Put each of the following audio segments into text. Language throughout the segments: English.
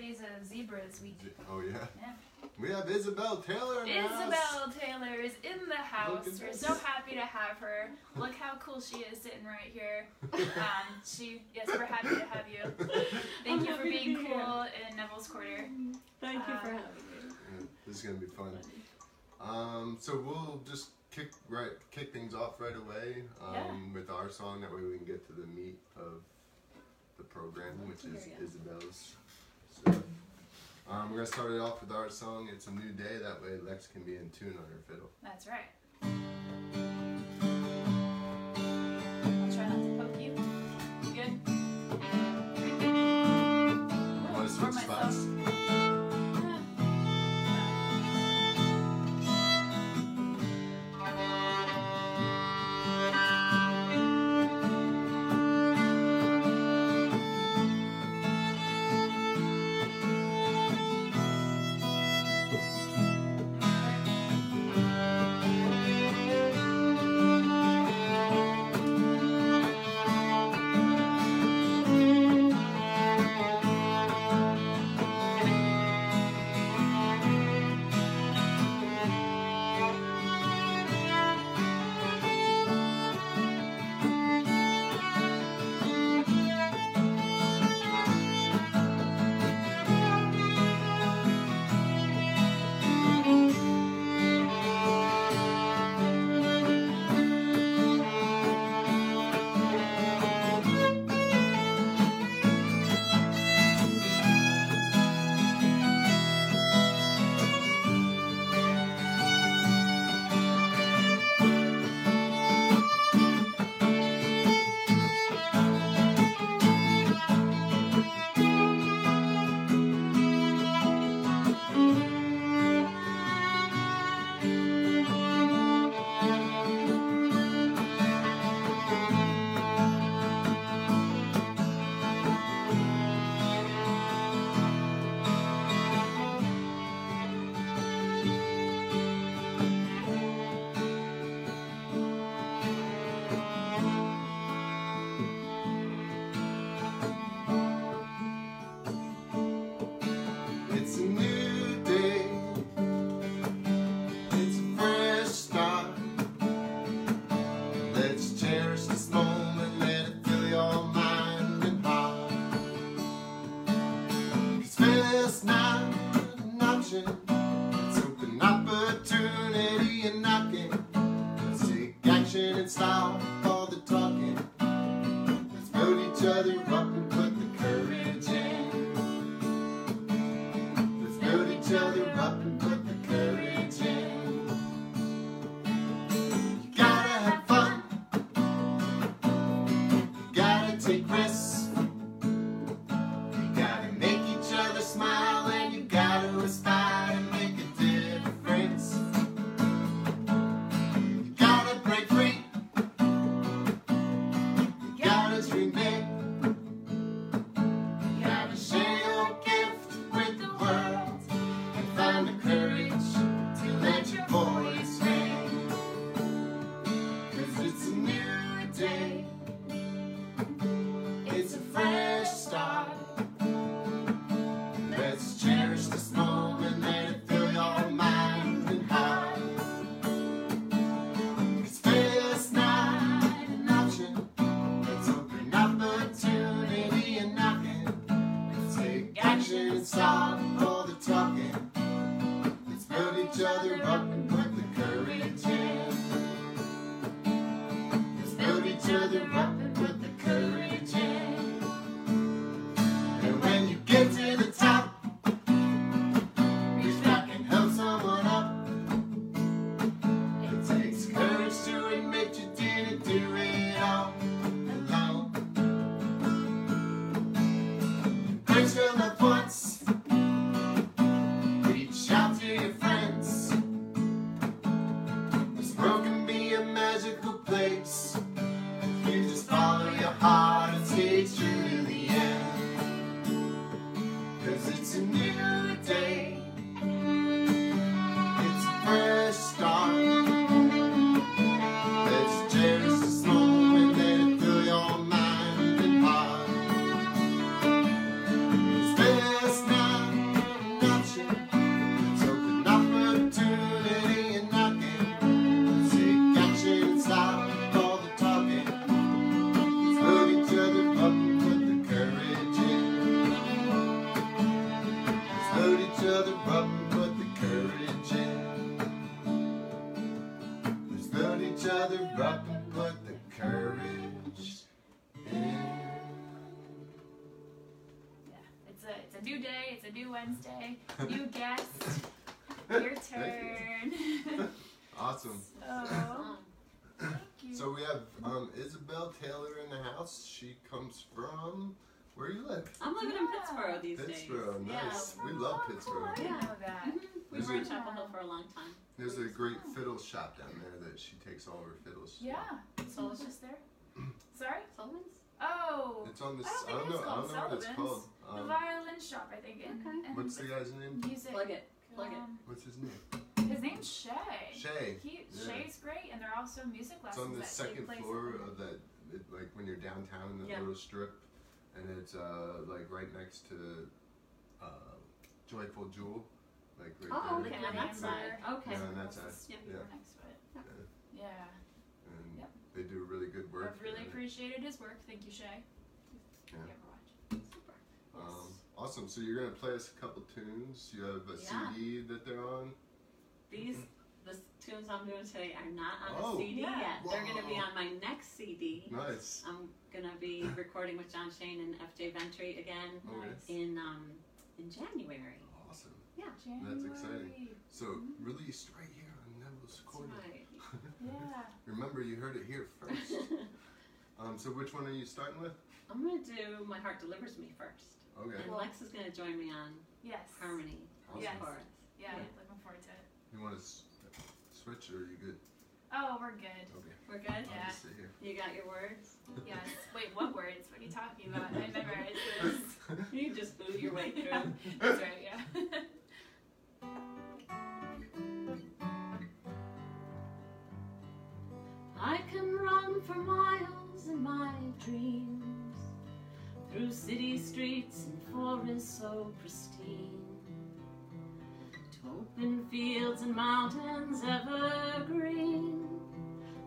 These uh, zebras we Oh yeah. Yeah. We have Isabel Taylor in the house. Isabel Taylor is in the house. We're this. so happy to have her. Look how cool she is sitting right here. Um, she, yes, we're happy to have you. Thank I'm you for being be cool here. in Neville's Quarter. Thank you for Uh, having me. Yeah, this is gonna be fun. Um, so we'll just kick right kick things off right away um, Yeah. with our song. That way we can get to the meat of the program, which is Yeah, yeah. Isabel's. Um, we're gonna start it off with our song. It's a new day. That way Lex can be in tune on her fiddle. That's right. Action and Wednesday. New guest. Your turn. Awesome. so, thank you. So we have um, Isabel Taylor in the house. She comes from where you live? I'm living in Yeah. Pittsburgh these days. Pittsburgh. days. Nice. Oh, We love cool. Pittsburgh. Didn't Yeah. know that. Mhm. We Is were in it- Chapel Hill for a long time. There's a great fiddle shop down there that she takes all of her fiddles. Yeah. So it's just there. Sorry. Sullivan's? Oh, It's on this. I don't I think don't it's know. I don't know called what it's called. the Um, violin shop, I think. And, Okay. and what's the guy's name? music. Plug it. Plug it. um, What's his name? His name's Shay. Shay. He Yeah. Shay's great, and there are also music lessons. It's lessons on the that second floor of that, it, like when you're downtown in that Yeah. little strip, and it's uh like right next to uh, Joyful Jewel, like right Oh, there. okay, Like on that side. Okay. Yeah, on that side. the Yeah. street next to it. Yeah. Yeah. And Yep. they do really good work. I've really appreciated his work. Thank you, Shay. Yeah. You ever watch. Super. Um, awesome. So you're gonna play us a couple tunes. You have a Yeah. CD that they're on. These the tunes I'm doing today are not on Oh. a CD Yeah. yet. They're gonna be Whoa. on my next CD. Nice. I'm gonna be recording with John Shane and FJ Ventre again Okay. Nice. in um in January. Awesome. Yeah, January. That's exciting. So released right here on Neville's That's Corner. right. Yeah. Remember, you heard it here first. um, so which one are you starting with? I'm gonna do My Heart Delivers Me first. Okay. And Lex is gonna join me on Yes. harmony. Awesome. Yes. chorus. Yeah, Yeah. looking forward to it. You want to s- switch or are you good? Oh, we're good. Okay. We're good? I'll Yeah. just sit here. You got your words? Yes. Wait, what words? What are you talking about? I memorized this. You just blew your way through. That's right, yeah. Streets and forests so pristine, to open fields and mountains evergreen.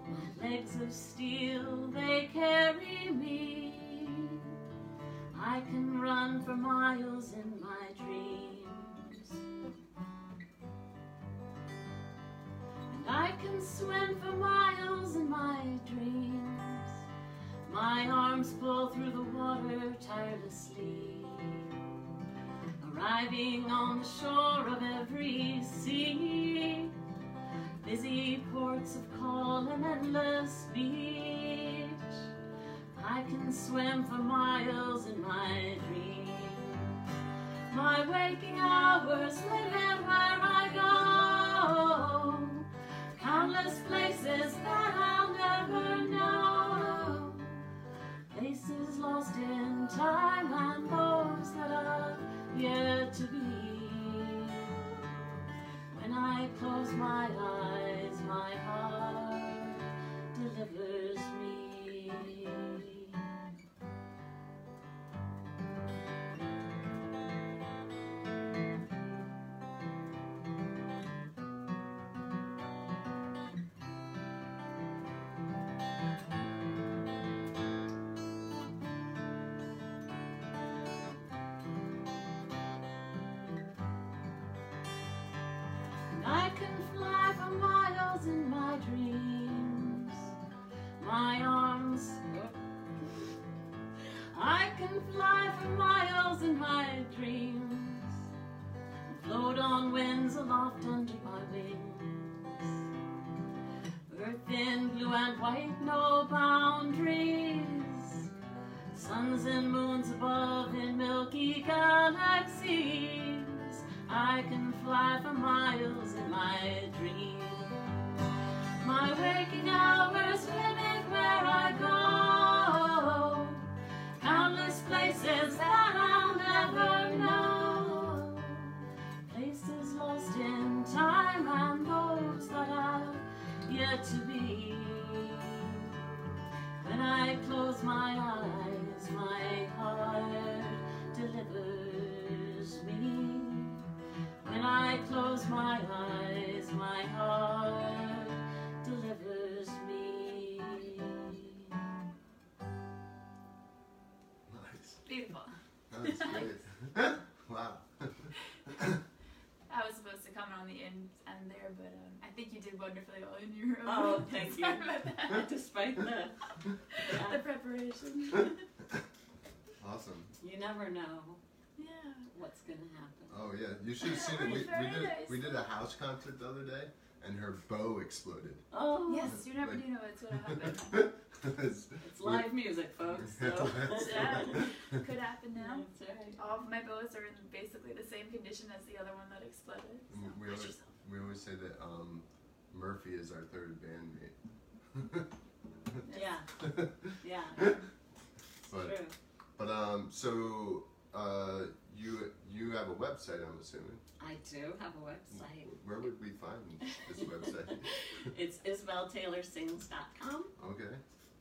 My legs of steel, they carry me. I can run for miles in my dreams. And I can swim for miles in my dreams. My arms pull through the water tirelessly, arriving on the shore of every sea. Busy ports of call and endless beach. I can swim for miles in my dreams. My waking hours limit where I go. Countless places that I'll Lost in time and those that are yet to be. When I close my eyes, my can fly for miles in my dreams. My arms. I can fly for miles in my dreams. Float on winds aloft under my wings. Earth in blue and white, no boundaries. Suns and moons above in milky galaxies. I can fly for miles in my dreams. My waking hours limit where I go. Countless places that I'll never know. Places lost in time and those that are yet to be. When I close my eyes, my heart delivers me. I close my eyes, my heart delivers me. Nice. Beautiful. That was wow. I was supposed to comment on the end, end there, but um, I think you did wonderfully well in your oh, own. Oh, thank you. Despite the. Yeah, you should have seen it. We, we did nice. we did a house concert the other day, and her bow exploded. Oh, Yes, you never Like- do know what's gonna happen. It's- it's live music, folks. So. Yeah. Could happen now. That's right. All of my bows are in basically the same condition as the other one that exploded. So. We always we always say that um, Murphy is our third bandmate. Yeah, yeah, but true. but um so uh you you have a website I'm assuming. I do have a website. Where would we find this website? It's isabeltaylorsings.com. okay,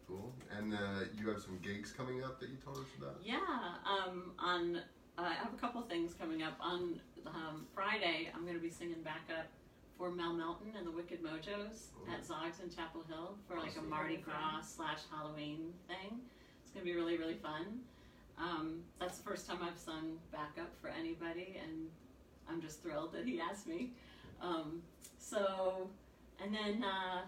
cool. And uh, you have some gigs coming up that you told us about. Yeah, um, on uh, I have a couple things coming up. On um, Friday, I'm going to be singing backup for Mel Melton and the Wicked Mojos at Zogs in Chapel Hill for like a Mardi Gras slash Halloween thing. It's going to be really really fun. Um, that's the first time I've sung backup for anybody, and I'm just thrilled that he asked me. Um, so, and then uh,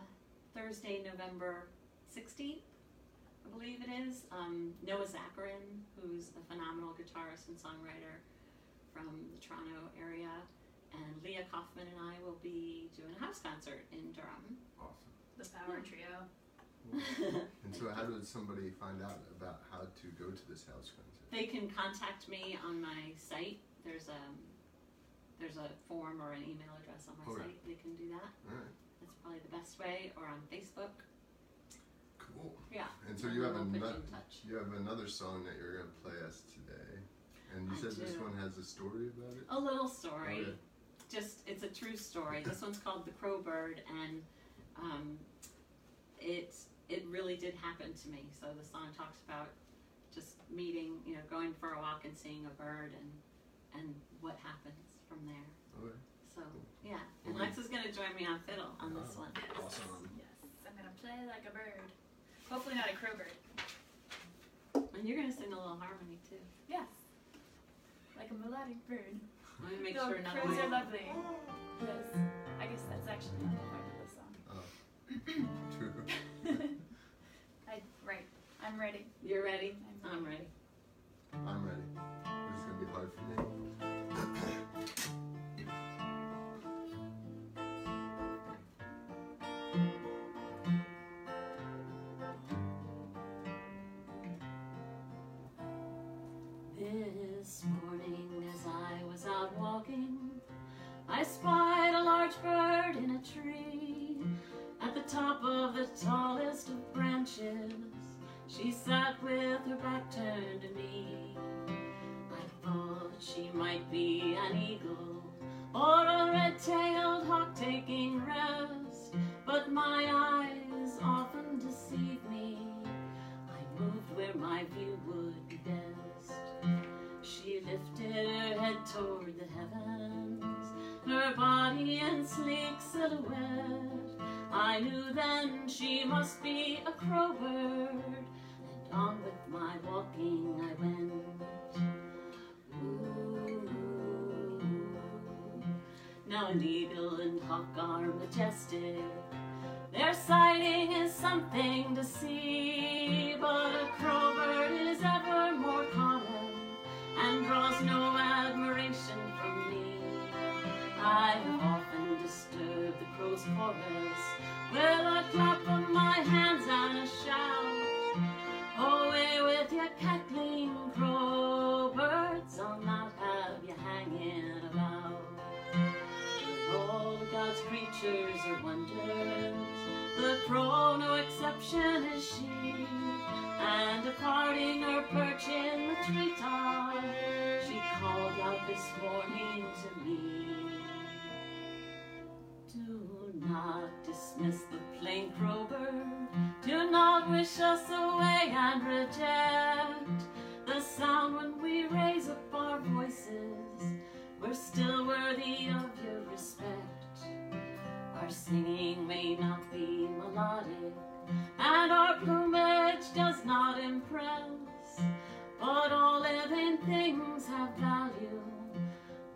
Thursday, November 16th. I believe it is. Um, Noah Zacharin, who's a phenomenal guitarist and songwriter from the Toronto area, and Leah Kaufman and I will be doing a house concert in Durham. Awesome. The power trio. And so, how did somebody find out about how to go to this house concert? they can contact me on my site. There's a there's a form or an email address on my Okay. site. They can do that. All right, That's probably the best way, or on Facebook. cool. Yeah. And so you have We'll put you another in touch. you have another song that you're gonna play us today, and you I said this do. one has a story about it. A little story. Okay. Just it's a true story. this one's called The Crow Bird, and um, it it really did happen to me. So the song talks about just meeting, you know, going for a walk and seeing a bird, and and what happens from there. Okay. So yeah, and Well, we- Lex is gonna join me on fiddle on this Wow. one. Awesome. Yes, I'm gonna play like a bird. Hopefully not a crow bird. And you're gonna sing a little harmony too. Yes, like a melodic bird. Let me make Though sure none of crows my are lovely. Yes, I guess that's actually not True. I right. I'm ready. You're ready. I'm I'm ready. I'm ready. This is gonna be hard for me. Sleek silhouette. I knew then she must be a crow bird, and on with my walking I went. Ooh. Now an eagle and hawk are majestic. Their sighting is something to see, disturbed the dismiss the plain crow bird. Do not wish us away and reject the sound when we raise up our voices. We're still worthy of your respect. Our singing may not be melodic, and our plumage does not impress. But all living things have value,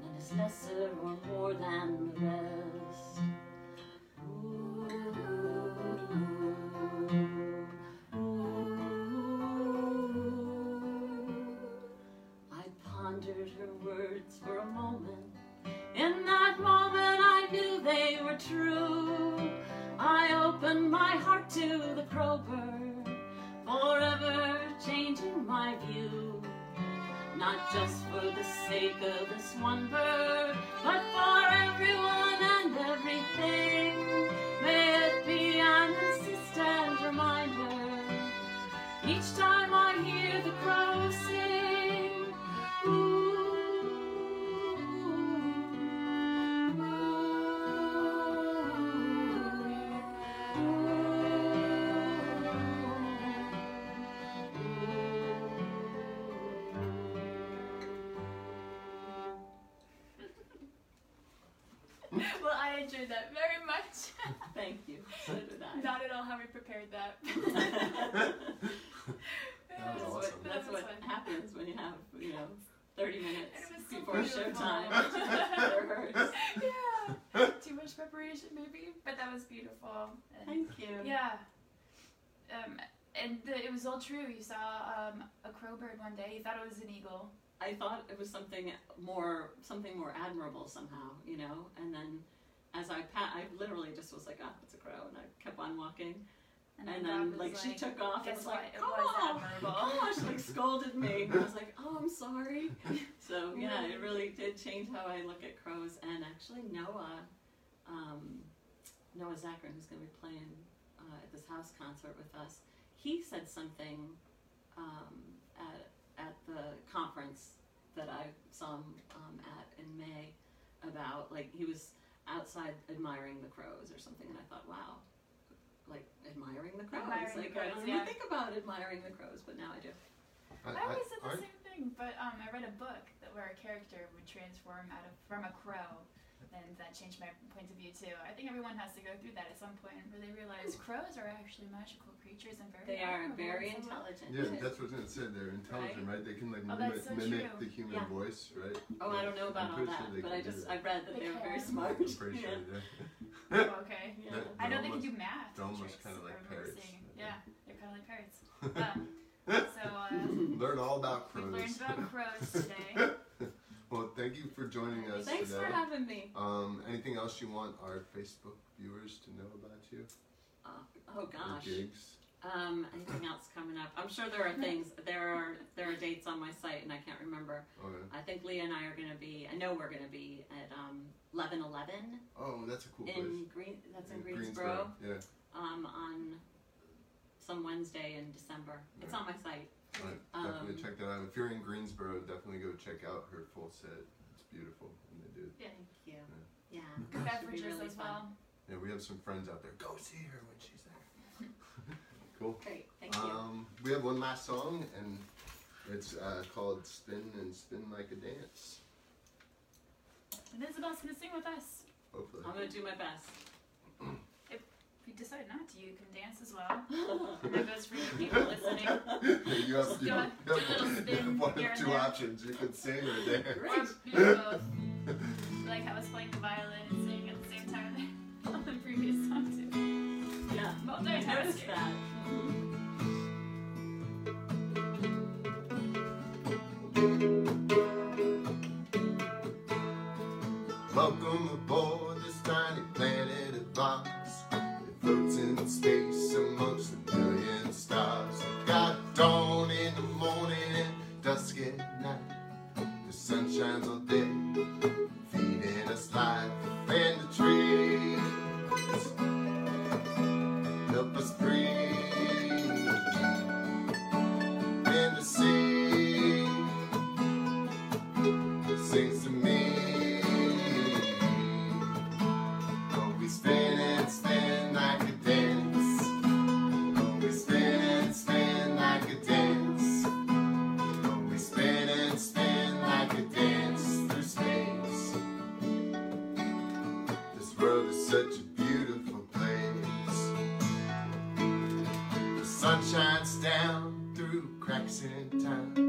none is lesser or more than the rest. To the crowbird, forever changing my view. Not just for the sake of this one bird, but for showtime yeah. Too much preparation, maybe, but that was beautiful. And Thank you. yeah. Um, and the, it was all true. You saw um, a crowbird one day. You thought it was an eagle. I thought it was something more, something more admirable somehow, you know. And then, as I pa- I literally just was like, "Oh, it's a crow," and I kept on walking. And, Bob then, was like, she took off and was like, "Oh, admirable. oh!" She like scolded me. And I was like, "Oh, I'm sorry." So yeah, it really did change how I look at crows. And actually, Noah, um, Noah Zachary, who's going to be playing uh, at this house concert with us, he said something um, at at the conference that I saw him um, at in May about like he was outside admiring the crows or something, and I thought, wow. Like admiring the crows. Admiring the like I crows, don't yeah. even think about admiring the crows, but now I do. I always said the aren't- same thing, but um, I read a book that where a character would transform out of from a crow, and that changed my point of view too. I think everyone has to go through that at some point where they realize crows are actually magical creatures and very They are very in some way. intelligent. Yeah, that's what it said. They're intelligent, right? They can like Oh, mimic, so mimic the human Yeah. voice, right? Oh, I don't know about all that, sure but I just. I read that They they were very smart. I'm pretty yeah. sure they Oh, okay. Yeah. That- I know they're they can do math. they're almost tricks, kinda like parrots. Yeah, they're kind of like parrots. Um, so uh, Learn all about crows. we learned about crows today. Well, thank you for joining us Thanks today. for having me. Um, anything else you want our Facebook viewers to know about you? Uh, oh Or gosh. gigs? Um, anything else coming up? I'm sure there are things. There are there are dates on my site, and I can't remember. Okay. I think Leah and I are going to be. I know we're going to be at um, 1111 Oh, that's a cool place. in Green. That's in Greensboro. Yeah. Um, on some Wednesday in December. It's on my site. Right. Um, definitely check that out. If you're in Greensboro, definitely go check out her full set. It's beautiful, and they do. Yeah. Thank you. Yeah. Good it should be beverages really as fun. well. Yeah, we have some friends out there. Go see her when she's there. cool. Great. Thank you. Um, we have one last song, and it's uh, called "Spin and Spin Like a Dance." And Isabel's gonna sing with us. Hopefully. I'm going to do my best. If you decide not to, you can dance as well. And that goes for you people listening. you have, you Go have, on, do a little you spin have one of two options. You could sing or dance. Or both. Like I was playing the violin and singing at the same time on the previous song too. Yeah. I Multitasking. noticed that. sun shines down through cracks in time.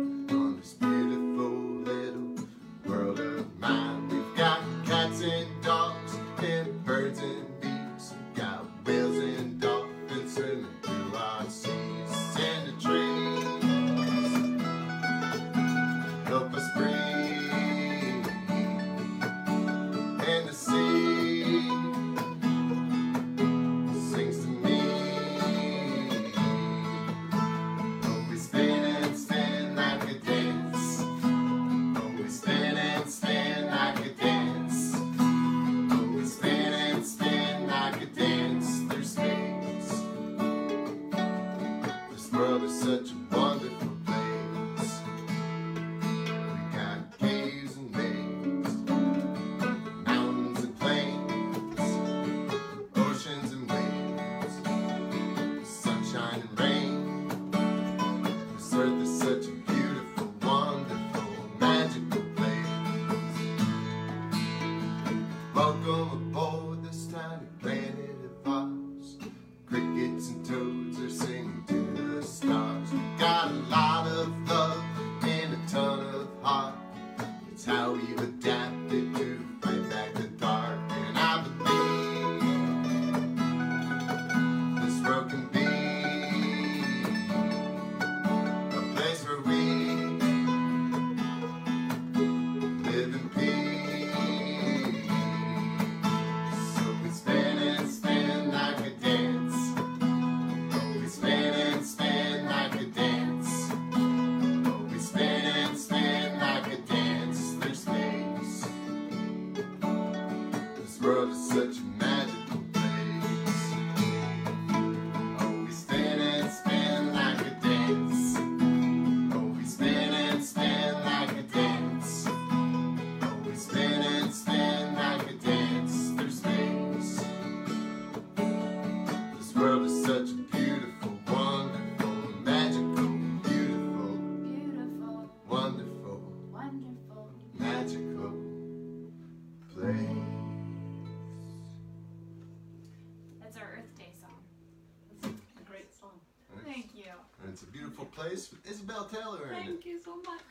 place with Isabel Taylor. Thank you so much.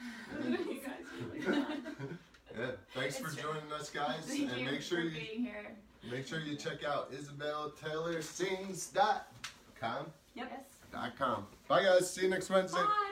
you guys really Yeah, thanks it's for joining us, guys, Thank and make sure you make sure you check out IsabelTaylorSings.com. Yep. Dot com. Bye, guys. See you next Wednesday. Bye.